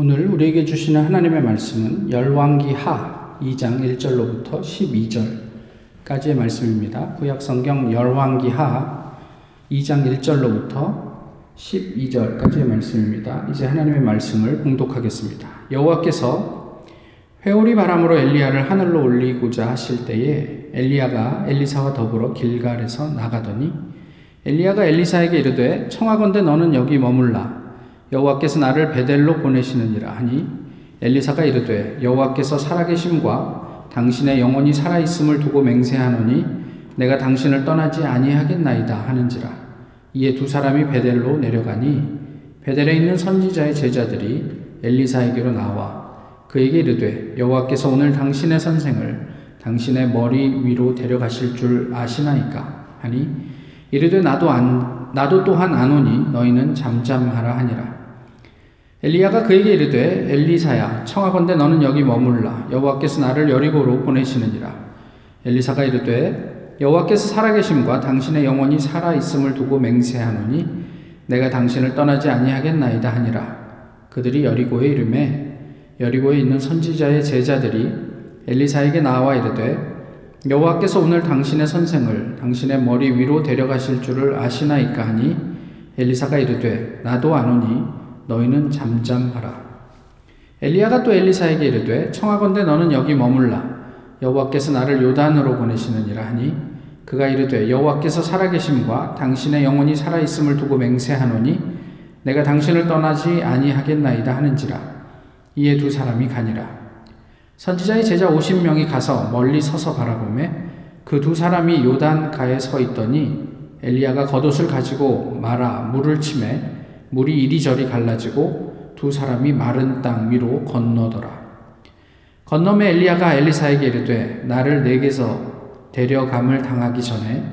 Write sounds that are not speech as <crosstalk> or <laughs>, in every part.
오늘 우리에게 주시는 하나님의 말씀은 열왕기 하 2장 1절로부터 12절까지의 말씀입니다. 구약 성경 열왕기 하 2장 1절로부터 12절까지의 말씀입니다. 이제 하나님의 말씀을 봉독하겠습니다. 여호와께서 회오리 바람으로 엘리야를 하늘로 올리고자 하실 때에 엘리야가 엘리사와 더불어 길갈에서 나가더니 엘리야가 엘리사에게 이르되 청하건대 너는 여기 머물라 여호와께서 나를 베델로 보내시느니라 하니 엘리사가 이르되 여호와께서 살아계심과 당신의 영혼이 살아있음을 두고 맹세하노니 내가 당신을 떠나지 아니하겠나이다 하는지라. 이에 두 사람이 베델로 내려가니 베델에 있는 선지자의 제자들이 엘리사에게로 나와 그에게 이르되 여호와께서 오늘 당신의 선생을 당신의 머리 위로 데려가실 줄 아시나이까 하니 이르되 나도 안 나도 또한 아노니 너희는 잠잠하라 하니라 엘리야가 그에게 이르되 엘리사야 청하건대 너는 여기 머물라. 여호와께서 나를 여리고로 보내시느니라. 엘리사가 이르되 여호와께서 살아계심과 당신의 영혼이 살아 있음을 두고 맹세하노니 내가 당신을 떠나지 아니하겠나이다 하니라. 그들이 여리고에 이름에 여리고에 있는 선지자의 제자들이 엘리사에게 나와 이르되 여호와께서 오늘 당신의 선생을 당신의 머리 위로 데려가실 줄을 아시나이까 하니 엘리사가 이르되 나도 아노니 너희는 잠잠하라. 엘리야가 또 엘리사에게 이르되 청하건대 너는 여기 머물라. 여호와께서 나를 요단으로 보내시느니라 하니 그가 이르되 여호와께서 살아계심과 당신의 영혼이 살아 있음을 두고 맹세하노니 내가 당신을 떠나지 아니하겠나이다 하는지라. 이에 두 사람이 가니라. 선지자의 제자 50명이 가서 멀리 서서 바라보매 그 두 사람이 요단 가에 서 있더니 엘리야가 겉옷을 가지고 말아 물을 치매 물이 이리저리 갈라지고 두 사람이 마른 땅 위로 건너더라. 건너매 엘리야가 엘리사에게 이르되 나를 내게서 데려감을 당하기 전에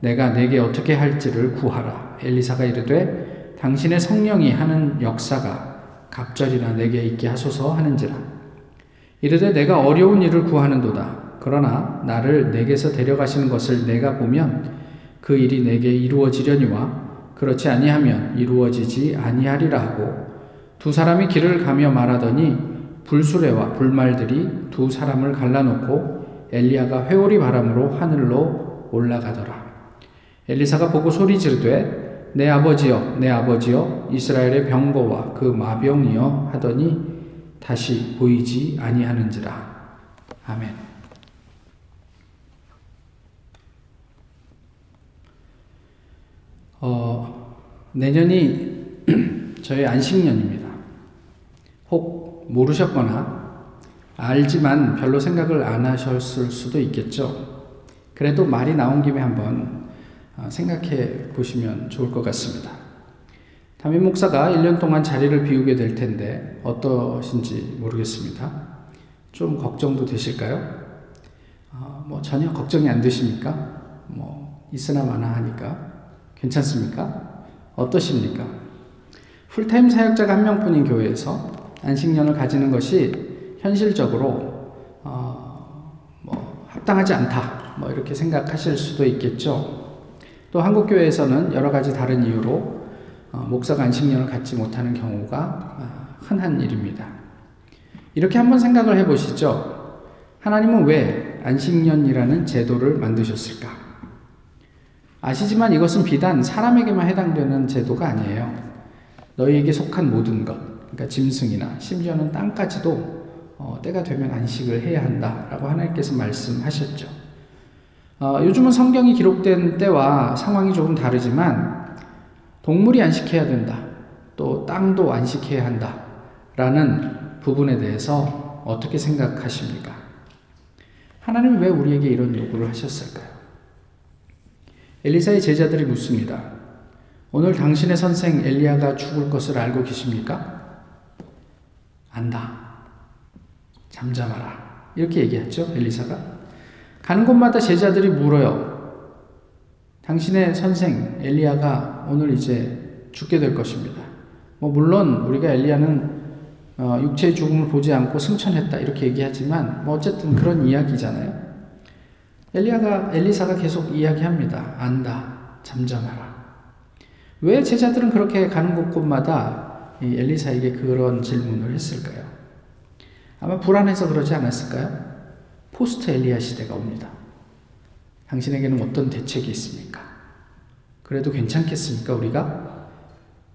내가 내게 어떻게 할지를 구하라. 엘리사가 이르되 당신의 성령이 하는 역사가 갑절이나 내게 있게 하소서 하는지라. 이르되 내가 어려운 일을 구하는도다. 그러나 나를 내게서 데려가시는 것을 내가 보면 그 일이 내게 이루어지려니와 그렇지 아니하면 이루어지지 아니하리라 하고 두 사람이 길을 가며 말하더니 불수레와 불말들이 두 사람을 갈라놓고 엘리야가 회오리 바람으로 하늘로 올라가더라. 엘리사가 보고 소리 지르되 내 아버지여 내 아버지여 이스라엘의 병거와 그 마병이여 하더니 다시 보이지 아니하는지라. 아멘. 어, 내년이 <clears throat> 저의 안식년입니다. 혹 모르셨거나 알지만 별로 생각을 안 하셨을 수도 있겠죠. 그래도 말이 나온 김에 한번 어, 생각해 보시면 좋을 것 같습니다. 담임 목사가 1년 동안 자리를 비우게 될 텐데 어떠신지 모르겠습니다. 좀 걱정도 되실까요? 어, 뭐 전혀 걱정이 안 되십니까? 뭐 있으나 마나 하니까 괜찮습니까? 어떠십니까? 풀타임 사역자가 한 명뿐인 교회에서 안식년을 가지는 것이 현실적으로 어, 뭐 합당하지 않다. 뭐 이렇게 생각하실 수도 있겠죠. 또 한국 교회에서는 여러 가지 다른 이유로 어, 목사가 안식년을 갖지 못하는 경우가 어, 흔한 일입니다. 이렇게 한번 생각을 해보시죠. 하나님은 왜 안식년이라는 제도를 만드셨을까? 아시지만 이것은 비단 사람에게만 해당되는 제도가 아니에요. 너희에게 속한 모든 것, 그러니까 짐승이나 심지어는 땅까지도 어, 때가 되면 안식을 해야 한다라고 하나님께서 말씀하셨죠. 어, 요즘은 성경이 기록된 때와 상황이 조금 다르지만 동물이 안식해야 된다. 또 땅도 안식해야 한다. 라는 부분에 대해서 어떻게 생각하십니까? 하나님 왜 우리에게 이런 요구를 하셨을까요? 엘리사의 제자들이 묻습니다. 오늘 당신의 선생 엘리야가 죽을 것을 알고 계십니까? 안다. 잠잠하라. 이렇게 얘기했죠, 엘리사가. 가는 곳마다 제자들이 물어요. 당신의 선생 엘리야가 오늘 이제 죽게 될 것입니다. 뭐 물론 우리가 엘리야는 어, 육체의 죽음을 보지 않고 승천했다 이렇게 얘기하지만 뭐 어쨌든 그런 이야기잖아요. 엘리야가 엘리사가 계속 이야기합니다. 안다. 잠잠하라. 왜 제자들은 그렇게 가는 곳곳마다 이 엘리사에게 그런 질문을 했을까요? 아마 불안해서 그러지 않았을까요? 포스트 엘리야 시대가 옵니다. 당신에게는 어떤 대책이 있습니까? 그래도 괜찮겠습니까, 우리가?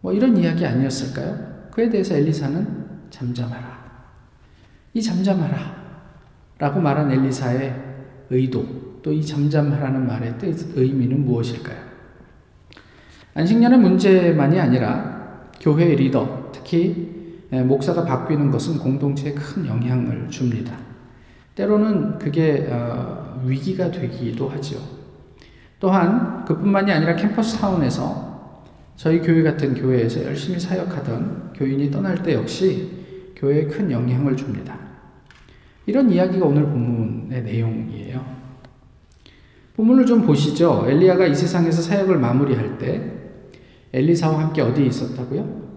뭐 이런 이야기 아니었을까요? 그에 대해서 엘리사는 잠잠하라. 이 잠잠하라. 라고 말한 엘리사의 의도, 또 이 잠잠하라는 말의 뜻, 의미는 무엇일까요? 안식년의 문제만이 아니라 교회의 리더, 특히 목사가 바뀌는 것은 공동체에 큰 영향을 줍니다. 때로는 그게 어, 위기가 되기도 하죠. 또한 그뿐만이 아니라 캠퍼스 타운에서 저희 교회 같은 교회에서 열심히 사역하던 교인이 떠날 때 역시 교회에 큰 영향을 줍니다. 이런 이야기가 오늘 본문의 내용이에요. 본문을 좀 보시죠. 엘리야가 이 세상에서 사역을 마무리할 때 엘리사와 함께 어디에 있었다고요?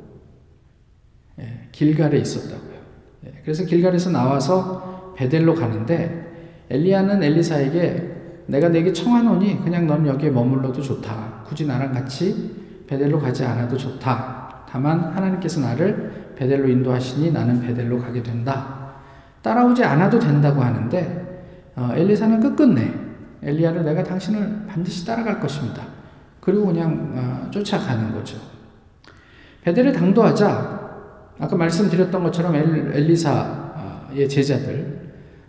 예, 길갈에 있었다고요. 예, 그래서 길갈에서 나와서 베델로 가는데 엘리야는 엘리사에게 내가 내게 청하노니 그냥 넌 여기에 머물러도 좋다. 굳이 나랑 같이 베델로 가지 않아도 좋다. 다만 하나님께서 나를 베델로 인도하시니 나는 베델로 가게 된다. 따라오지 않아도 된다고 하는데 어, 엘리사는 끝끝내 엘리야를 내가 당신을 반드시 따라갈 것입니다. 그리고 그냥 어, 쫓아가는 거죠. 베델에 당도하자 아까 말씀드렸던 것처럼 엘리사의 제자들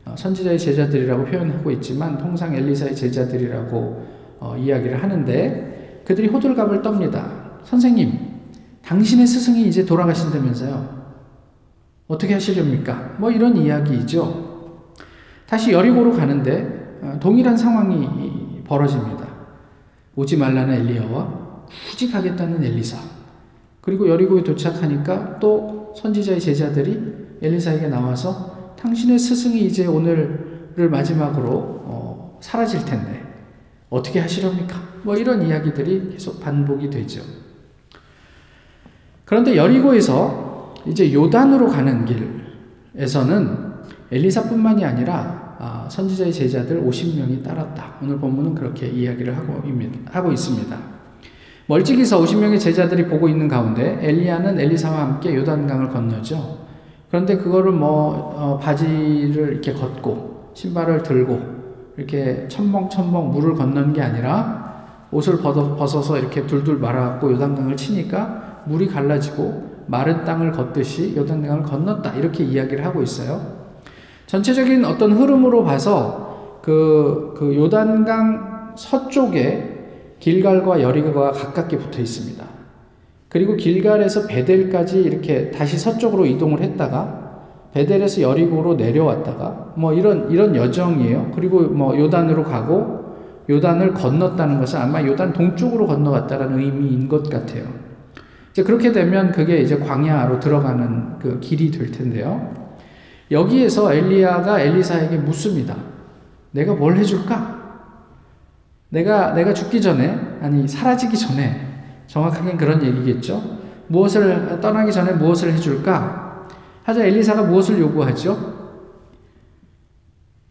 어, 선지자의 제자들이라고 표현하고 있지만 통상 엘리사의 제자들이라고 어, 이야기를 하는데 그들이 호들갑을 떱니다. 선생님, 당신의 스승이 이제 돌아가신다면서요. 어떻게 하시렵니까? 뭐 이런 이야기이죠. 다시 여리고로 가는데 어, 동일한 상황이 벌어집니다. 오지 말라는 엘리야와 굳이 가겠다는 엘리사. 그리고 여리고에 도착하니까 또 선지자의 제자들이 엘리사에게 나와서 당신의 스승이 이제 오늘을 마지막으로 어, 사라질 텐데 어떻게 하시렵니까? 뭐 이런 이야기들이 계속 반복이 되죠. 그런데 여리고에서 이제 요단으로 가는 길에서는 엘리사뿐만이 아니라 아, 선지자의 제자들 50명이 따랐다. 오늘 본문은 그렇게 이야기를 하고, 있습니다. 멀찍이서 50명의 제자들이 보고 있는 가운데 엘리야는 엘리사와 함께 요단강을 건너죠. 그런데 그거를 뭐 어, 바지를 이렇게 걷고 신발을 들고 이렇게 첨벙첨벙 물을 건너는 게 아니라 옷을 벗어서 이렇게 둘둘 말아갖고 요단강을 치니까 물이 갈라지고 마른 땅을 걷듯이 요단강을 건넜다 이렇게 이야기를 하고 있어요. 전체적인 어떤 흐름으로 봐서 그, 그 요단강 서쪽에 길갈과 여리고가 가깝게 붙어 있습니다. 그리고 길갈에서 베델까지 이렇게 다시 서쪽으로 이동을 했다가 베델에서 여리고로 내려왔다가 뭐 이런 이런 여정이에요. 그리고 뭐 요단으로 가고 요단을 건넜다는 것은 아마 요단 동쪽으로 건너갔다는 의미인 것 같아요. 이제 그렇게 되면 그게 이제 광야로 들어가는 그 길이 될 텐데요. 여기에서 엘리야가 엘리사에게 묻습니다. 내가 뭘 해줄까? 내가 내가 죽기 전에 아니 사라지기 전에 정확하게 그런 얘기겠죠. 무엇을 떠나기 전에 무엇을 해줄까? 하자 엘리사가 무엇을 요구하죠?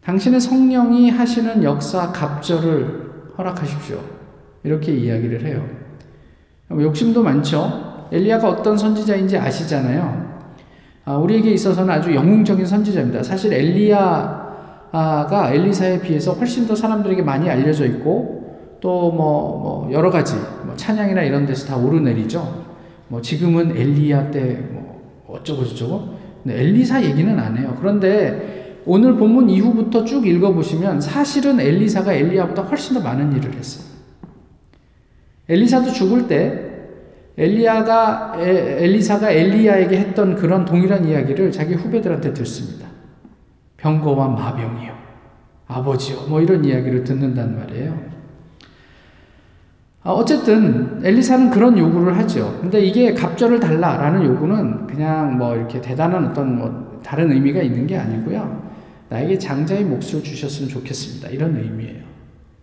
당신의 성령이 하시는 역사 갑절을 허락하십시오. 이렇게 이야기를 해요. 욕심도 많죠. 엘리야가 어떤 선지자인지 아시잖아요. 아, 우리에게 있어서는 아주 영웅적인 선지자입니다. 사실 엘리야가 엘리사에 비해서 훨씬 더 사람들에게 많이 알려져 있고 또뭐 뭐 여러 가지 뭐 찬양이나 이런 데서 다 오르내리죠. 뭐 지금은 엘리야 때 뭐 어쩌고 저쩌고. 엘리사 얘기는 안 해요. 그런데 오늘 본문 이후부터 쭉 읽어보시면 사실은 엘리사가 엘리야보다 훨씬 더 많은 일을 했어요. 엘리사도 죽을 때 엘리야가 엘리사가 엘리야에게 했던 그런 동일한 이야기를 자기 후배들한테 듣습니다. 병거와 마병이요. 아버지요. 뭐 이런 이야기를 듣는단 말이에요. 아, 어쨌든 엘리사는 그런 요구를 하죠. 근데 이게 갑절을 달라라는 요구는 그냥 뭐 이렇게 대단한 어떤 뭐 다른 의미가 있는 게 아니고요. 나에게 장자의 몫을 주셨으면 좋겠습니다. 이런 의미예요.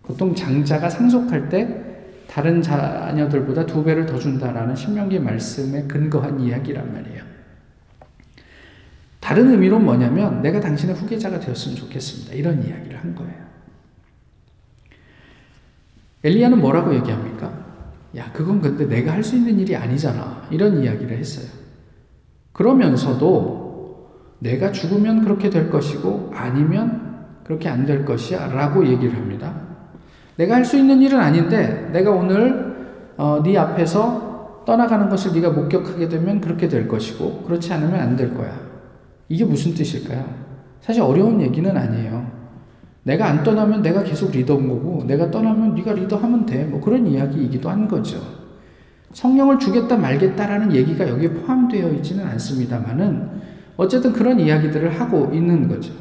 보통 장자가 상속할 때 다른 자녀들보다 두 배를 더 준다라는 신명기 말씀에 근거한 이야기란 말이에요. 다른 의미로 뭐냐면 내가 당신의 후계자가 되었으면 좋겠습니다. 이런 이야기를 한 거예요. 엘리야는 뭐라고 얘기합니까? 야, 그건 근데 내가 할 수 있는 일이 아니잖아. 이런 이야기를 했어요. 그러면서도 내가 죽으면 그렇게 될 것이고 아니면 그렇게 안 될 것이야 라고 얘기를 합니다. 내가 할 수 있는 일은 아닌데 내가 오늘 어, 네 앞에서 떠나가는 것을 네가 목격하게 되면 그렇게 될 것이고 그렇지 않으면 안 될 거야. 이게 무슨 뜻일까요? 사실 어려운 얘기는 아니에요. 내가 안 떠나면 내가 계속 리더인 거고 내가 떠나면 네가 리더하면 돼. 뭐 그런 이야기이기도 한 거죠. 성령을 주겠다 말겠다라는 얘기가 여기에 포함되어 있지는 않습니다만은 어쨌든 그런 이야기들을 하고 있는 거죠.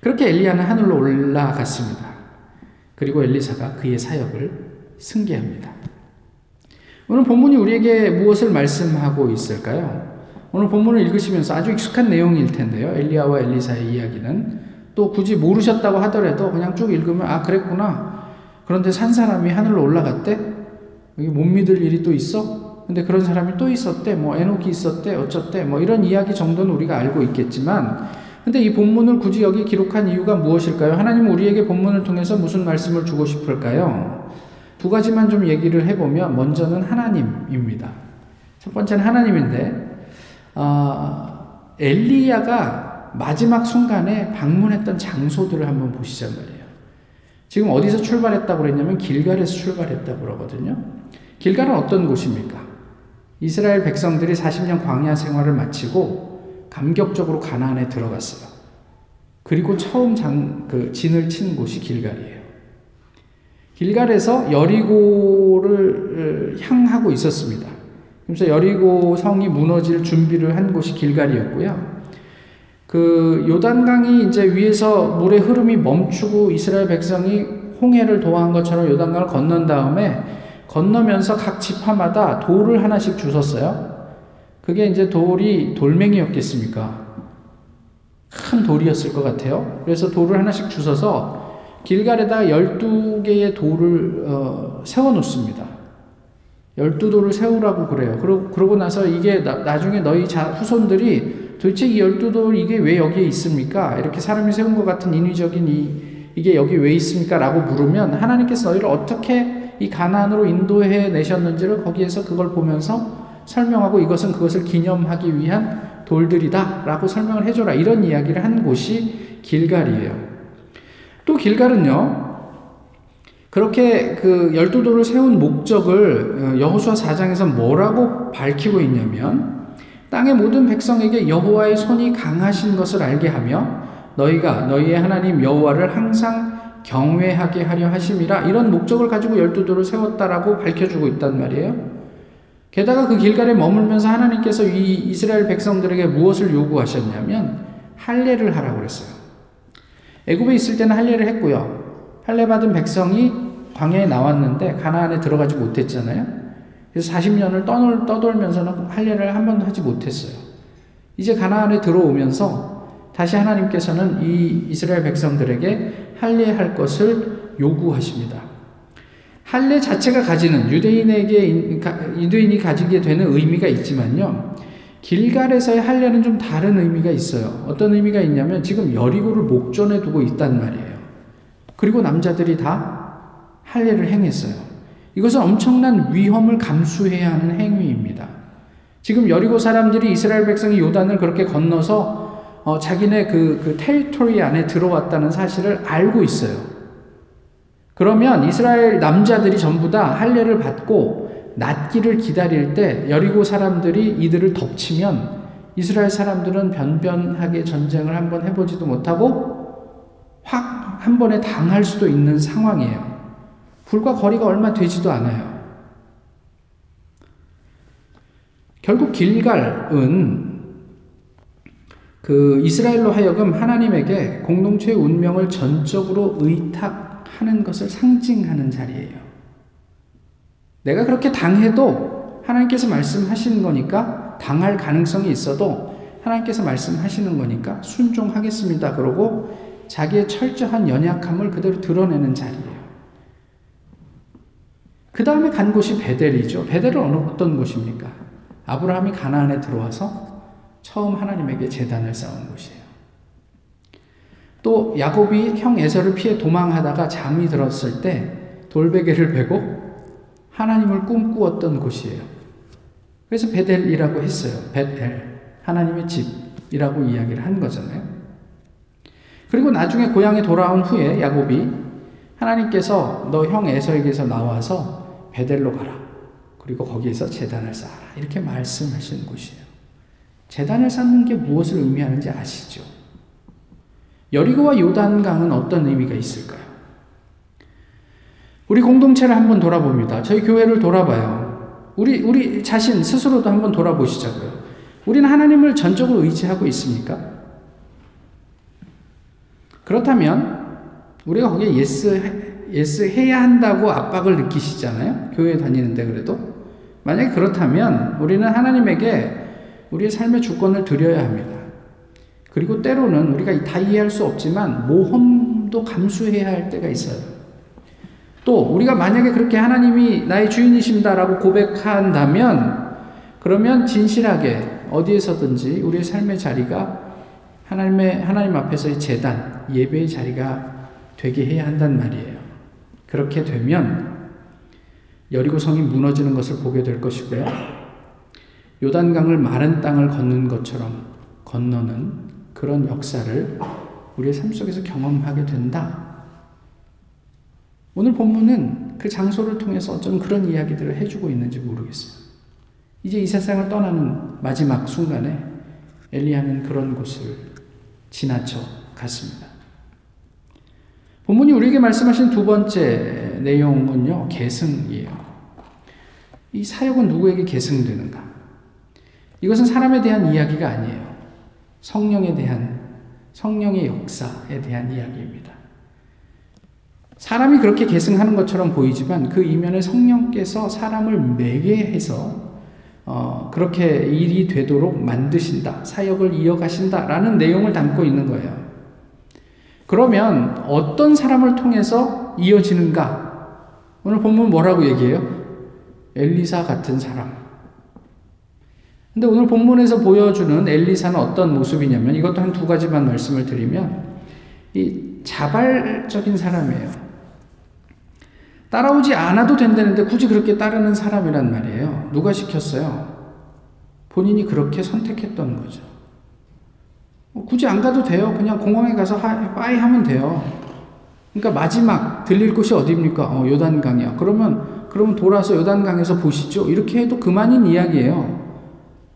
그렇게 엘리야는 하늘로 올라갔습니다. 그리고 엘리사가 그의 사역을 승계합니다. 오늘 본문이 우리에게 무엇을 말씀하고 있을까요? 오늘 본문을 읽으시면서 아주 익숙한 내용일 텐데요. 엘리야와 엘리사의 이야기는 또 굳이 모르셨다고 하더라도 그냥 쭉 읽으면 아 그랬구나. 그런데 산 사람이 하늘로 올라갔대. 여기 못 믿을 일이 또 있어? 근데 그런 사람이 또 있었대. 뭐 에녹이 있었대. 어쩌대. 뭐 이런 이야기 정도는 우리가 알고 있겠지만 근데 이 본문을 굳이 여기 기록한 이유가 무엇일까요? 하나님은 우리에게 본문을 통해서 무슨 말씀을 주고 싶을까요? 두 가지만 좀 얘기를 해보면 먼저는 하나님입니다. 첫 번째는 하나님인데 어, 엘리야가 마지막 순간에 방문했던 장소들을 한번 보시자 말이에요. 지금 어디서 출발했다고 그랬냐면 길갈에서 출발했다고 그러거든요. 길갈은 어떤 곳입니까? 이스라엘 백성들이 40년 광야 생활을 마치고 감격적으로 가나안에 들어갔어요. 그리고 처음 장, 그 진을 친 곳이 길갈이에요. 길갈에서 여리고를 향하고 있었습니다. 그래서 여리고 성이 무너질 준비를 한 곳이 길갈이었고요. 그 요단강이 이제 위에서 물의 흐름이 멈추고 이스라엘 백성이 홍해를 도한 것처럼 요단강을 건넌 다음에 건너면서 각 지파마다 돌을 하나씩 주셨어요. 그게 이제 돌이 돌멩이였겠습니까? 큰 돌이었을 것 같아요. 그래서 돌을 하나씩 주셔서 길갈에다 12개의 돌을 어, 세워 놓습니다. 12돌을 세우라고 그래요. 그러, 그러고 나서 이게 나, 중에 너희 자, 후손들이 도대체 이 열두 돌 이게 왜 여기에 있습니까? 이렇게 사람이 세운 것 같은 인위적인 이 이게 여기 왜 있습니까? 라고 물으면 하나님께서 너희를 어떻게 이 가나안으로 인도해 내셨는지를 거기에서 그걸 보면서 설명하고 이것은 그것을 기념하기 위한 돌들이다 라고 설명을 해줘라 이런 이야기를 한 곳이 길갈이에요. 또 길갈은요 그렇게 그 열두 돌을 세운 목적을 어, 여호수아 4장에서 뭐라고 밝히고 있냐면 땅의 모든 백성에게 여호와의 손이 강하신 것을 알게 하며 너희가 너희의 하나님 여호와를 항상 경외하게 하려 하심이라 이런 목적을 가지고 열두 돌을 세웠다라고 밝혀주고 있단 말이에요. 게다가 그 길갈에 머물면서 하나님께서 이 이스라엘 백성들에게 무엇을 요구하셨냐면 할례를 하라고 그랬어요. 애굽에 있을 때는 할례를 했고요. 할례 받은 백성이 광야에 나왔는데 가나안에 들어가지 못했잖아요. 그래서 40년을 떠돌, 떠돌면서는 할례를 한 번도 하지 못했어요. 이제 가나안에 들어오면서 다시 하나님께서는 이 이스라엘 백성들에게 할례할 것을 요구하십니다. 할례 자체가 가지는 유대인에게 유대인이 가지게 되는 의미가 있지만요. 길갈에서의 할례는 좀 다른 의미가 있어요. 어떤 의미가 있냐면 지금 여리고를 목전에 두고 있단 말이에요. 그리고 남자들이 다 할례를 행했어요. 이것은 엄청난 위험을 감수해야 하는 행위입니다. 지금 여리고 사람들이 이스라엘 백성이 요단을 그렇게 건너서 어, 자기네 그, 그 테리토리 안에 들어왔다는 사실을 알고 있어요. 그러면 이스라엘 남자들이 전부 다 할례를 받고 낫기를 기다릴 때 여리고 사람들이 이들을 덮치면 이스라엘 사람들은 변변하게 전쟁을 한번 해보지도 못하고 확 한 번에 당할 수도 있는 상황이에요. 불과 거리가 얼마 되지도 않아요. 결국 길갈은 그 이스라엘로 하여금 하나님에게 공동체의 운명을 전적으로 의탁 하는 것을 상징하는 자리예요. 내가 그렇게 당해도 하나님께서 말씀하시는 거니까 당할 가능성이 있어도 하나님께서 말씀하시는 거니까 순종하겠습니다. 그러고 자기의 철저한 연약함을 그대로 드러내는 자리예요. 그 다음에 간 곳이 베델이죠. 베델은 어떤 곳입니까? 아브라함이 가나안에 들어와서 처음 하나님에게 재단을 쌓은 곳이에요. 또 야곱이 형 에서를 피해 도망하다가 잠이 들었을 때 돌베개를 베고 하나님을 꿈꾸었던 곳이에요. 그래서 베델이라고 했어요. 베델. 하나님의 집이라고 이야기를 한 거잖아요. 그리고 나중에 고향에 돌아온 후에 야곱이 하나님께서 너 형 에서에게서 나와서 베델로 가라. 그리고 거기에서 재단을 쌓아라. 이렇게 말씀하시는 곳이에요. 제단을 쌓는 게 무엇을 의미하는지 아시죠? 여리고와 요단강은 어떤 의미가 있을까요? 우리 공동체를 한번 돌아봅니다. 저희 교회를 돌아봐요. 우리, 우리 자신 스스로도 한번 돌아보시자고요. 우리는 하나님을 전적으로 의지하고 있습니까? 그렇다면, 우리가 거기에 yes, yes 해야 한다고 압박을 느끼시잖아요? 교회 다니는데 그래도. 만약에 그렇다면, 우리는 하나님에게 우리의 삶의 주권을 드려야 합니다. 그리고 때로는 우리가 다 이해할 수 없지만, 모험도 감수해야 할 때가 있어요. 또 우리가 만약에 그렇게 하나님이 나의 주인이십니다라고 고백한다면 그러면 진실하게 어디에서든지 우리의 삶의 자리가 하나님의 하나님 앞에서의 재단 예배의 자리가 되게 해야 한단 말이에요. 그렇게 되면 여리고 성이 무너지는 것을 보게 될 것이고요. 요단강을 마른 땅을 걷는 것처럼 건너는 그런 역사를 우리의 삶 속에서 경험하게 된다. 오늘 본문은 그 장소를 통해서 어쩐 그런 이야기들을 해주고 있는지 모르겠어요. 이제 이 세상을 떠나는 마지막 순간에 엘리야는 그런 곳을 지나쳐 갔습니다. 본문이 우리에게 말씀하신 두 번째 내용은요, 계승이에요. 이 사역은 누구에게 계승되는가? 이것은 사람에 대한 이야기가 아니에요. 성령에 대한, 성령의 역사에 대한 이야기입니다. 사람이 그렇게 계승하는 것처럼 보이지만 그 이면에 성령께서 사람을 매개해서 어, 그렇게 일이 되도록 만드신다, 사역을 이어가신다라는 내용을 담고 있는 거예요. 그러면 어떤 사람을 통해서 이어지는가? 오늘 본문 뭐라고 얘기해요? 엘리사 같은 사람. 근데 오늘 본문에서 보여주는 엘리사는 어떤 모습이냐면 이것도 한 두 가지만 말씀을 드리면 이 자발적인 사람이에요. 따라오지 않아도 된다는데 굳이 그렇게 따르는 사람이란 말이에요. 누가 시켰어요? 본인이 그렇게 선택했던 거죠. 뭐 굳이 안 가도 돼요. 그냥 공항에 가서 하, 빠이 하면 돼요. 그러니까 마지막 들릴 곳이 어디입니까? 어, 요단강이야. 그러면 그러면 돌아서 요단강에서 보시죠. 이렇게 해도 그만인 이야기예요.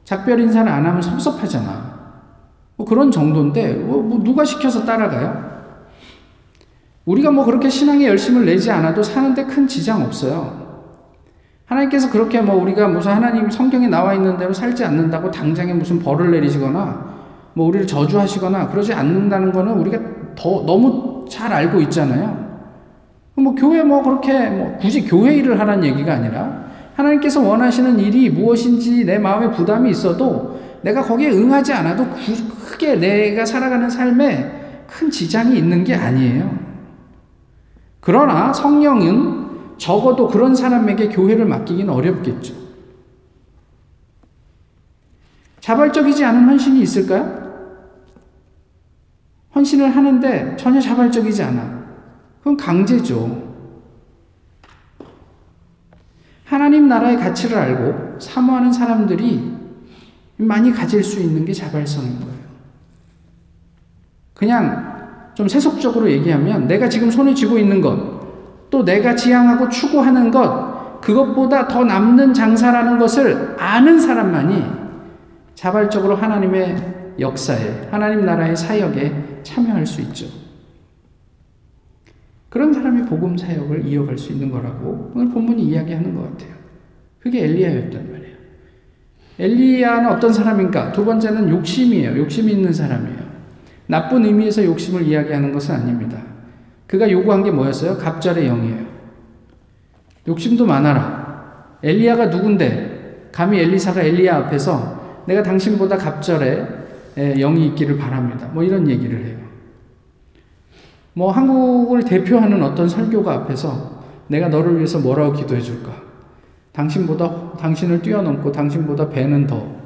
작별 인사를 안 하면 섭섭하잖아. 뭐 그런 정도인데 뭐, 뭐 누가 시켜서 따라가요? 우리가 뭐 그렇게 신앙에 열심을 내지 않아도 사는데 큰 지장 없어요. 하나님께서 그렇게 뭐 우리가 무슨 하나님 성경에 나와 있는 대로 살지 않는다고 당장에 무슨 벌을 내리시거나 뭐 우리를 저주하시거나 그러지 않는다는 거는 우리가 더 너무 잘 알고 있잖아요. 뭐 교회 뭐 그렇게 뭐 굳이 교회 일을 하라는 얘기가 아니라 하나님께서 원하시는 일이 무엇인지 내 마음에 부담이 있어도 내가 거기에 응하지 않아도 크게 내가 살아가는 삶에 큰 지장이 있는 게 아니에요. 그러나 성령은 적어도 그런 사람에게 교회를 맡기긴 어렵겠죠. 자발적이지 않은 헌신이 있을까요? 헌신을 하는데 전혀 자발적이지 않아. 그건 강제죠. 하나님 나라의 가치를 알고 사모하는 사람들이 많이 가질 수 있는 게 자발성인 거예요. 그냥 좀 세속적으로 얘기하면 내가 지금 손에 쥐고 있는 것, 또 내가 지향하고 추구하는 것, 그것보다 더 남는 장사라는 것을 아는 사람만이 자발적으로 하나님의 역사에, 하나님 나라의 사역에 참여할 수 있죠. 그런 사람이 복음 사역을 이어갈 수 있는 거라고 오늘 본문이 이야기하는 것 같아요. 그게 엘리야였단 말이에요. 엘리야는 어떤 사람인가? 두 번째는 욕심이에요. 욕심이 있는 사람이에요. 나쁜 의미에서 욕심을 이야기하는 것은 아닙니다. 그가 요구한 게 뭐였어요? 갑절의 영이에요. 욕심도 많아라. 엘리야가 누군데 감히 엘리사가 엘리야 앞에서 내가 당신보다 갑절에 영이 있기를 바랍니다. 뭐 이런 얘기를 해요. 뭐 한국을 대표하는 어떤 설교가 앞에서 내가 너를 위해서 뭐라고 기도해 줄까? 당신보다 당신을 뛰어넘고 당신보다 배는 더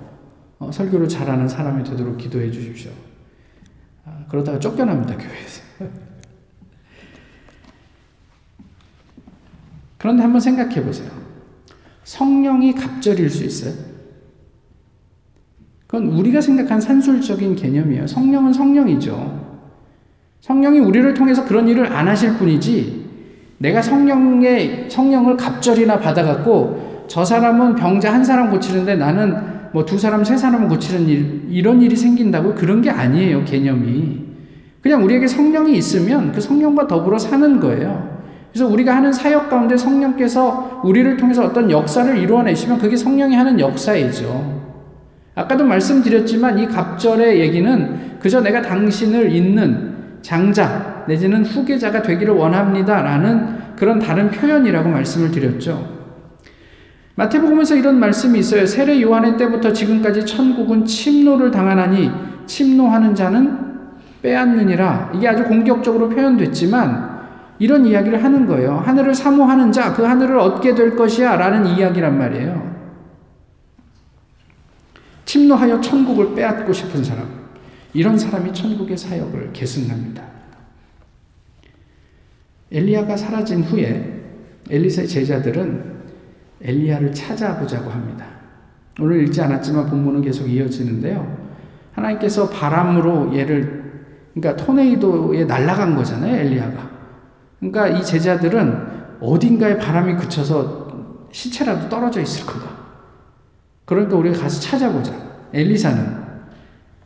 어, 설교를 잘하는 사람이 되도록 기도해 주십시오. 그러다가 쫓겨납니다, 교회에서. <laughs> 그런데 한번 생각해 보세요. 성령이 갑절일 수 있어요? 그건 우리가 생각한 산술적인 개념이에요. 성령은 성령이죠. 성령이 우리를 통해서 그런 일을 안 하실 뿐이지 내가 성령의 성령을 갑절이나 받아갖고 저 사람은 병자 한 사람 고치는데 나는 뭐 두 사람 세 사람을 고치는 일 이런 일이 생긴다고 그런 게 아니에요 개념이 그냥 우리에게 성령이 있으면 그 성령과 더불어 사는 거예요. 그래서 우리가 하는 사역 가운데 성령께서 우리를 통해서 어떤 역사를 이루어내시면 그게 성령이 하는 역사이죠. 아까도 말씀드렸지만 이 갑절의 얘기는 그저 내가 당신을 잇는 장자 내지는 후계자가 되기를 원합니다. 라는 그런 다른 표현이라고 말씀을 드렸죠. 마태복음에서 이런 말씀이 있어요. 세례 요한의 때부터 지금까지 천국은 침노를 당하나니 침노하는 자는 빼앗느니라. 이게 아주 공격적으로 표현됐지만 이런 이야기를 하는 거예요. 하늘을 사모하는 자, 그 하늘을 얻게 될 것이야. 라는 이야기란 말이에요. 침노하여 천국을 빼앗고 싶은 사람. 이런 사람이 천국의 사역을 계승합니다. 엘리야가 사라진 후에 엘리사의 제자들은 엘리야를 찾아보자고 합니다. 오늘 읽지 않았지만 본문은 계속 이어지는데요. 하나님께서 바람으로 얘를 그러니까 토네이도에 날아간 거잖아요, 엘리야가. 그러니까 이 제자들은 어딘가에 바람이 그쳐서 시체라도 떨어져 있을 거다. 그러니까 우리가 가서 찾아보자. 엘리사는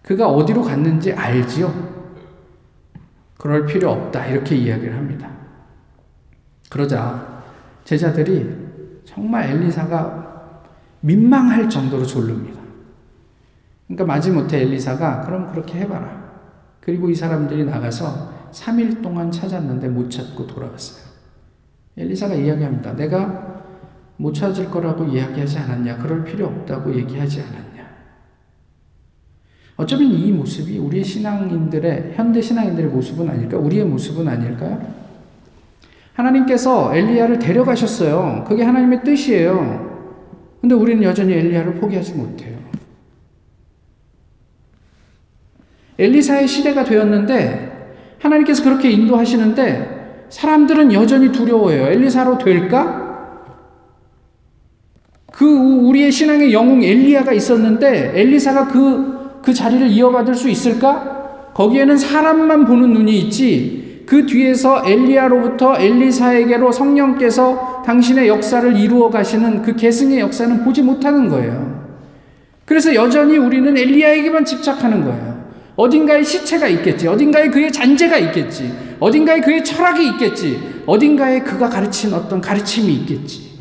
그가 어디로 갔는지 알지요. 그럴 필요 없다. 이렇게 이야기를 합니다. 그러자 제자들이 정말 엘리사가 민망할 정도로 졸릅니다. 그러니까 마지못해 엘리사가 그럼 그렇게 해봐라. 그리고 이 사람들이 나가서 3일 동안 찾았는데 못 찾고 돌아갔어요. 엘리사가 이야기합니다. 내가 못 찾을 거라고 이야기하지 않았냐? 그럴 필요 없다고 얘기하지 않았냐? 어쩌면 이 모습이 우리의 신앙인들의, 현대 신앙인들의 모습은 아닐까? 우리의 모습은 아닐까요? 하나님께서 엘리야를 데려가셨어요. 그게 하나님의 뜻이에요. 근데 우리는 여전히 엘리야를 포기하지 못해요. 엘리사의 시대가 되었는데 하나님께서 그렇게 인도하시는데 사람들은 여전히 두려워해요. 엘리사로 될까? 그 우리의 신앙의 영웅 엘리야가 있었는데 엘리사가 그, 그 자리를 이어받을 수 있을까? 거기에는 사람만 보는 눈이 있지 그 뒤에서 엘리야로부터 엘리사에게로 성령께서 당신의 역사를 이루어 가시는 그 계승의 역사는 보지 못하는 거예요. 그래서 여전히 우리는 엘리야에게만 집착하는 거예요. 어딘가에 시체가 있겠지. 어딘가에 그의 잔재가 있겠지. 어딘가에 그의 철학이 있겠지. 어딘가에 그가 가르친 어떤 가르침이 있겠지.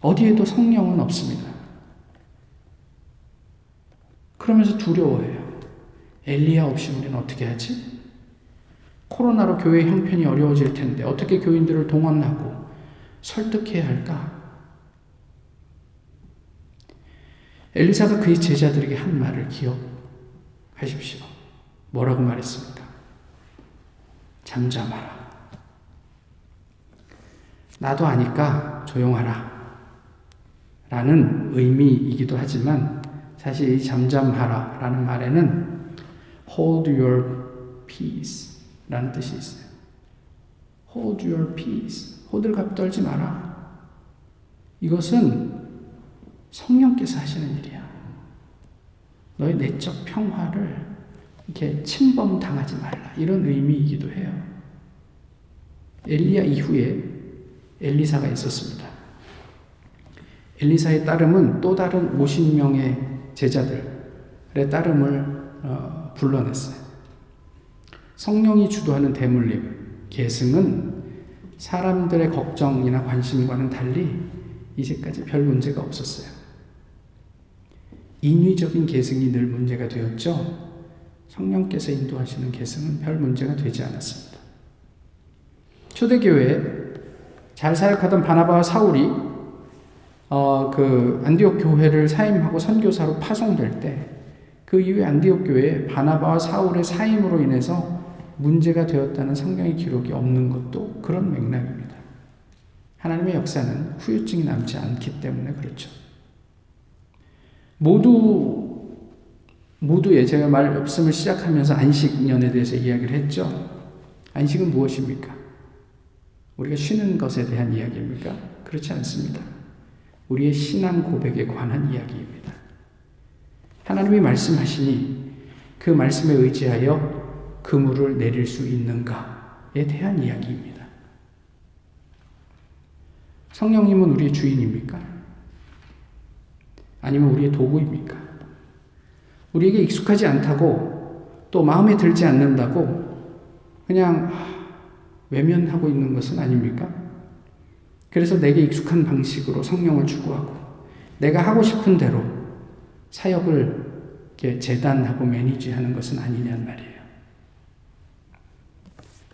어디에도 성령은 없습니다. 그러면서 두려워해요. 엘리야 없이 우리는 어떻게 하지? 코로나로 교회 형편이 어려워질 텐데 어떻게 교인들을 동원하고 설득해야 할까? 엘리사가 그의 제자들에게 한 말을 기억하십시오. 뭐라고 말했습니까? 잠잠하라. 나도 아니까 조용하라. 라는 의미이기도 하지만 사실 이 잠잠하라 라는 말에는 hold your peace 라는 뜻이 있어요. hold your peace. 호들갑 떨지 마라. 이것은 성령께서 하시는 일이야. 너의 내적 평화를 이렇게 침범당하지 말라. 이런 의미이기도 해요. 엘리야 이후에 엘리사가 있었습니다. 엘리사의 따름은 또 다른 50명의 제자들의 따름을 어, 불러냈어요. 성령이 주도하는 대물림, 계승은 사람들의 걱정이나 관심과는 달리 이제까지 별 문제가 없었어요. 인위적인 계승이 늘 문제가 되었죠. 성령께서 인도하시는 계승은 별 문제가 되지 않았습니다. 초대교회에 잘 사역하던 바나바와 사울이 어, 그 안디옥 교회를 사임하고 선교사로 파송될 때 그 이후에 안디옥 교회에 바나바와 사울의 사임으로 인해서 문제가 되었다는 성경의 기록이 없는 것도 그런 맥락입니다. 하나님의 역사는 후유증이 남지 않기 때문에 그렇죠. 모두 모두의 제가 말씀을 시작하면서 안식년에 대해서 이야기를 했죠. 안식은 무엇입니까? 우리가 쉬는 것에 대한 이야기입니까? 그렇지 않습니다. 우리의 신앙 고백에 관한 이야기입니다. 하나님이 말씀하시니 그 말씀에 의지하여 그물을 내릴 수 있는가에 대한 이야기입니다. 성령님은 우리의 주인입니까? 아니면 우리의 도구입니까? 우리에게 익숙하지 않다고 또 마음에 들지 않는다고 그냥 외면하고 있는 것은 아닙니까? 그래서 내게 익숙한 방식으로 성령을 추구하고 내가 하고 싶은 대로 사역을 재단하고 매니지하는 것은 아니냐는 말이에요.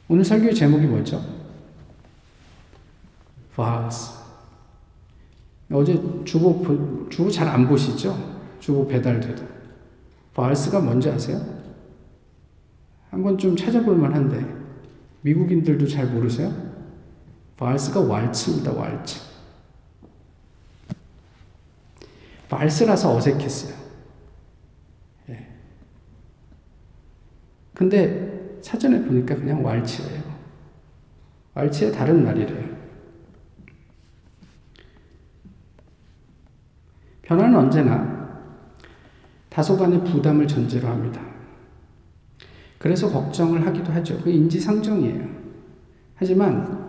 오늘 설교의 제목이 뭐죠? 바스. 어제 주보 주보 잘 안 보시죠? 주보 배달돼도 바스가 뭔지 아세요? 한번 좀 찾아볼 만한데 미국인들도 잘 모르세요? 바스가 왈츠입니다. 왈츠. 발스라서 어색했어요. 예. 근데 사전에 보니까 그냥 왈츠예요. 왈츠의 다른 말이래요. 변화는 언제나 다소간의 부담을 전제로 합니다. 그래서 걱정을 하기도 하죠. 그 인지상정이에요. 하지만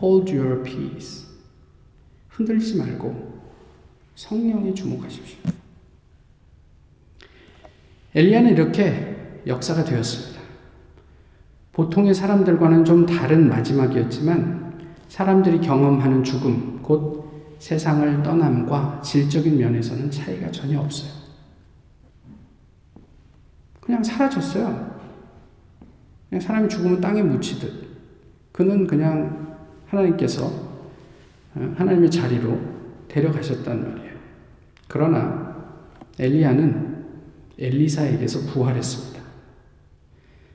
hold your peace. 흔들지 말고 성령에 주목하십시오. 엘리야는 이렇게 역사가 되었습니다. 보통의 사람들과는 좀 다른 마지막이었지만 사람들이 경험하는 죽음, 곧 세상을 떠남과 질적인 면에서는 차이가 전혀 없어요. 그냥 사라졌어요. 그냥 사람이 죽으면 땅에 묻히듯. 그는 그냥 하나님께서 어, 하나님의 자리로 데려가셨단 말이에요. 그러나 엘리야는 엘리사에게서 부활했습니다.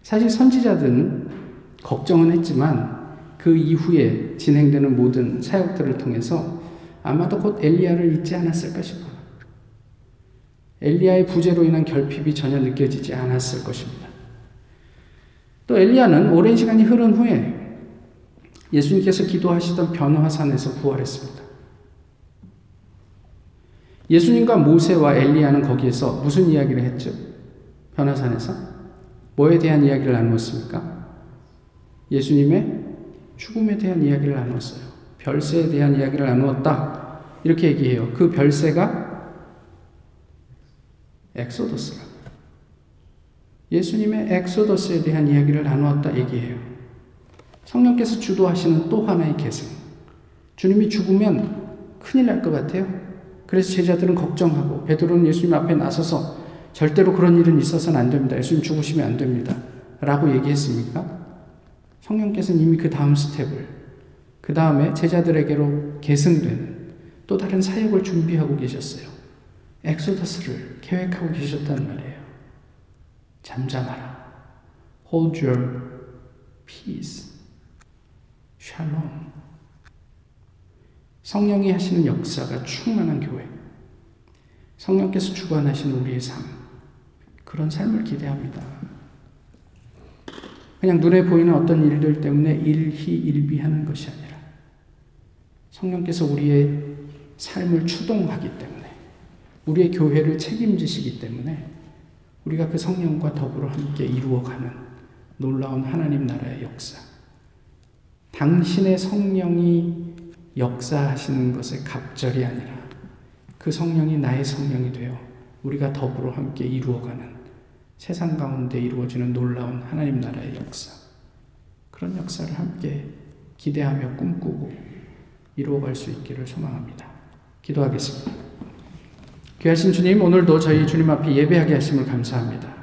사실 선지자들은 걱정은 했지만 그 이후에 진행되는 모든 사역들을 통해서 아마도 곧 엘리야를 잊지 않았을까 싶어요. 엘리야의 부재로 인한 결핍이 전혀 느껴지지 않았을 것입니다. 또 엘리야는 오랜 시간이 흐른 후에 예수님께서 기도하시던 변화산에서 부활했습니다. 예수님과 모세와 엘리야는 거기에서 무슨 이야기를 했죠? 변화산에서 뭐에 대한 이야기를 나누었습니까? 예수님의 죽음에 대한 이야기를 나누었어요. 별세에 대한 이야기를 나누었다. 이렇게 얘기해요. 그 별세가 엑소더스라. 예수님의 엑소더스에 대한 이야기를 나누었다 얘기해요. 성령께서 주도하시는 또 하나의 계승. 주님이 죽으면 큰일 날 것 같아요. 그래서 제자들은 걱정하고 베드로는 예수님 앞에 나서서 절대로 그런 일은 있어서는 안 됩니다. 예수님 죽으시면 안 됩니다. 라고 얘기했습니까? 성령께서는 이미 그 다음 스텝을 그 다음에 제자들에게로 계승되는 또 다른 사역을 준비하고 계셨어요. 엑소더스를 계획하고 계셨단 말이에요. 잠잠하라. Hold your peace. 샬롬. 성령이 하시는 역사가 충만한 교회. 성령께서 주관하시는 우리의 삶. 그런 삶을 기대합니다. 그냥 눈에 보이는 어떤 일들 때문에 일희일비하는 것이 아니라 성령께서 우리의 삶을 추동하기 때문에 우리의 교회를 책임지시기 때문에 우리가 그 성령과 더불어 함께 이루어가는 놀라운 하나님 나라의 역사. 당신의 성령이 역사하시는 것의 갑절이 아니라 그 성령이 나의 성령이 되어 우리가 더불어 함께 이루어가는 세상 가운데 이루어지는 놀라운 하나님 나라의 역사. 그런 역사를 함께 기대하며 꿈꾸고 이루어갈 수 있기를 소망합니다. 기도하겠습니다. 귀하신 주님, 오늘도 저희 주님 앞에 예배하게 하심을 감사합니다.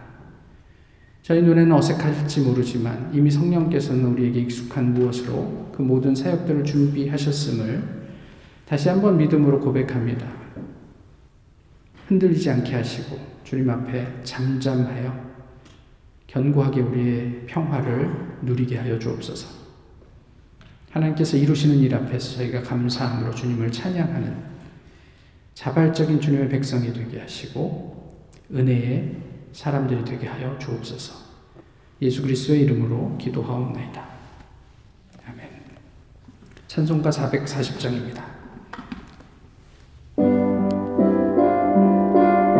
저희 눈에는 어색할지 모르지만 이미 성령께서는 우리에게 익숙한 무엇으로 그 모든 사역들을 준비하셨음을 다시 한번 믿음으로 고백합니다. 흔들리지 않게 하시고 주님 앞에 잠잠하여 견고하게 우리의 평화를 누리게 하여 주옵소서. 하나님께서 이루시는 일 앞에서 저희가 감사함으로 주님을 찬양하는 자발적인 주님의 백성이 되게 하시고 은혜의 사람들이 되게 하여 주옵소서. 예수 그리스도의 이름으로 기도하옵나이다. 아멘. 찬송가 440장입니다.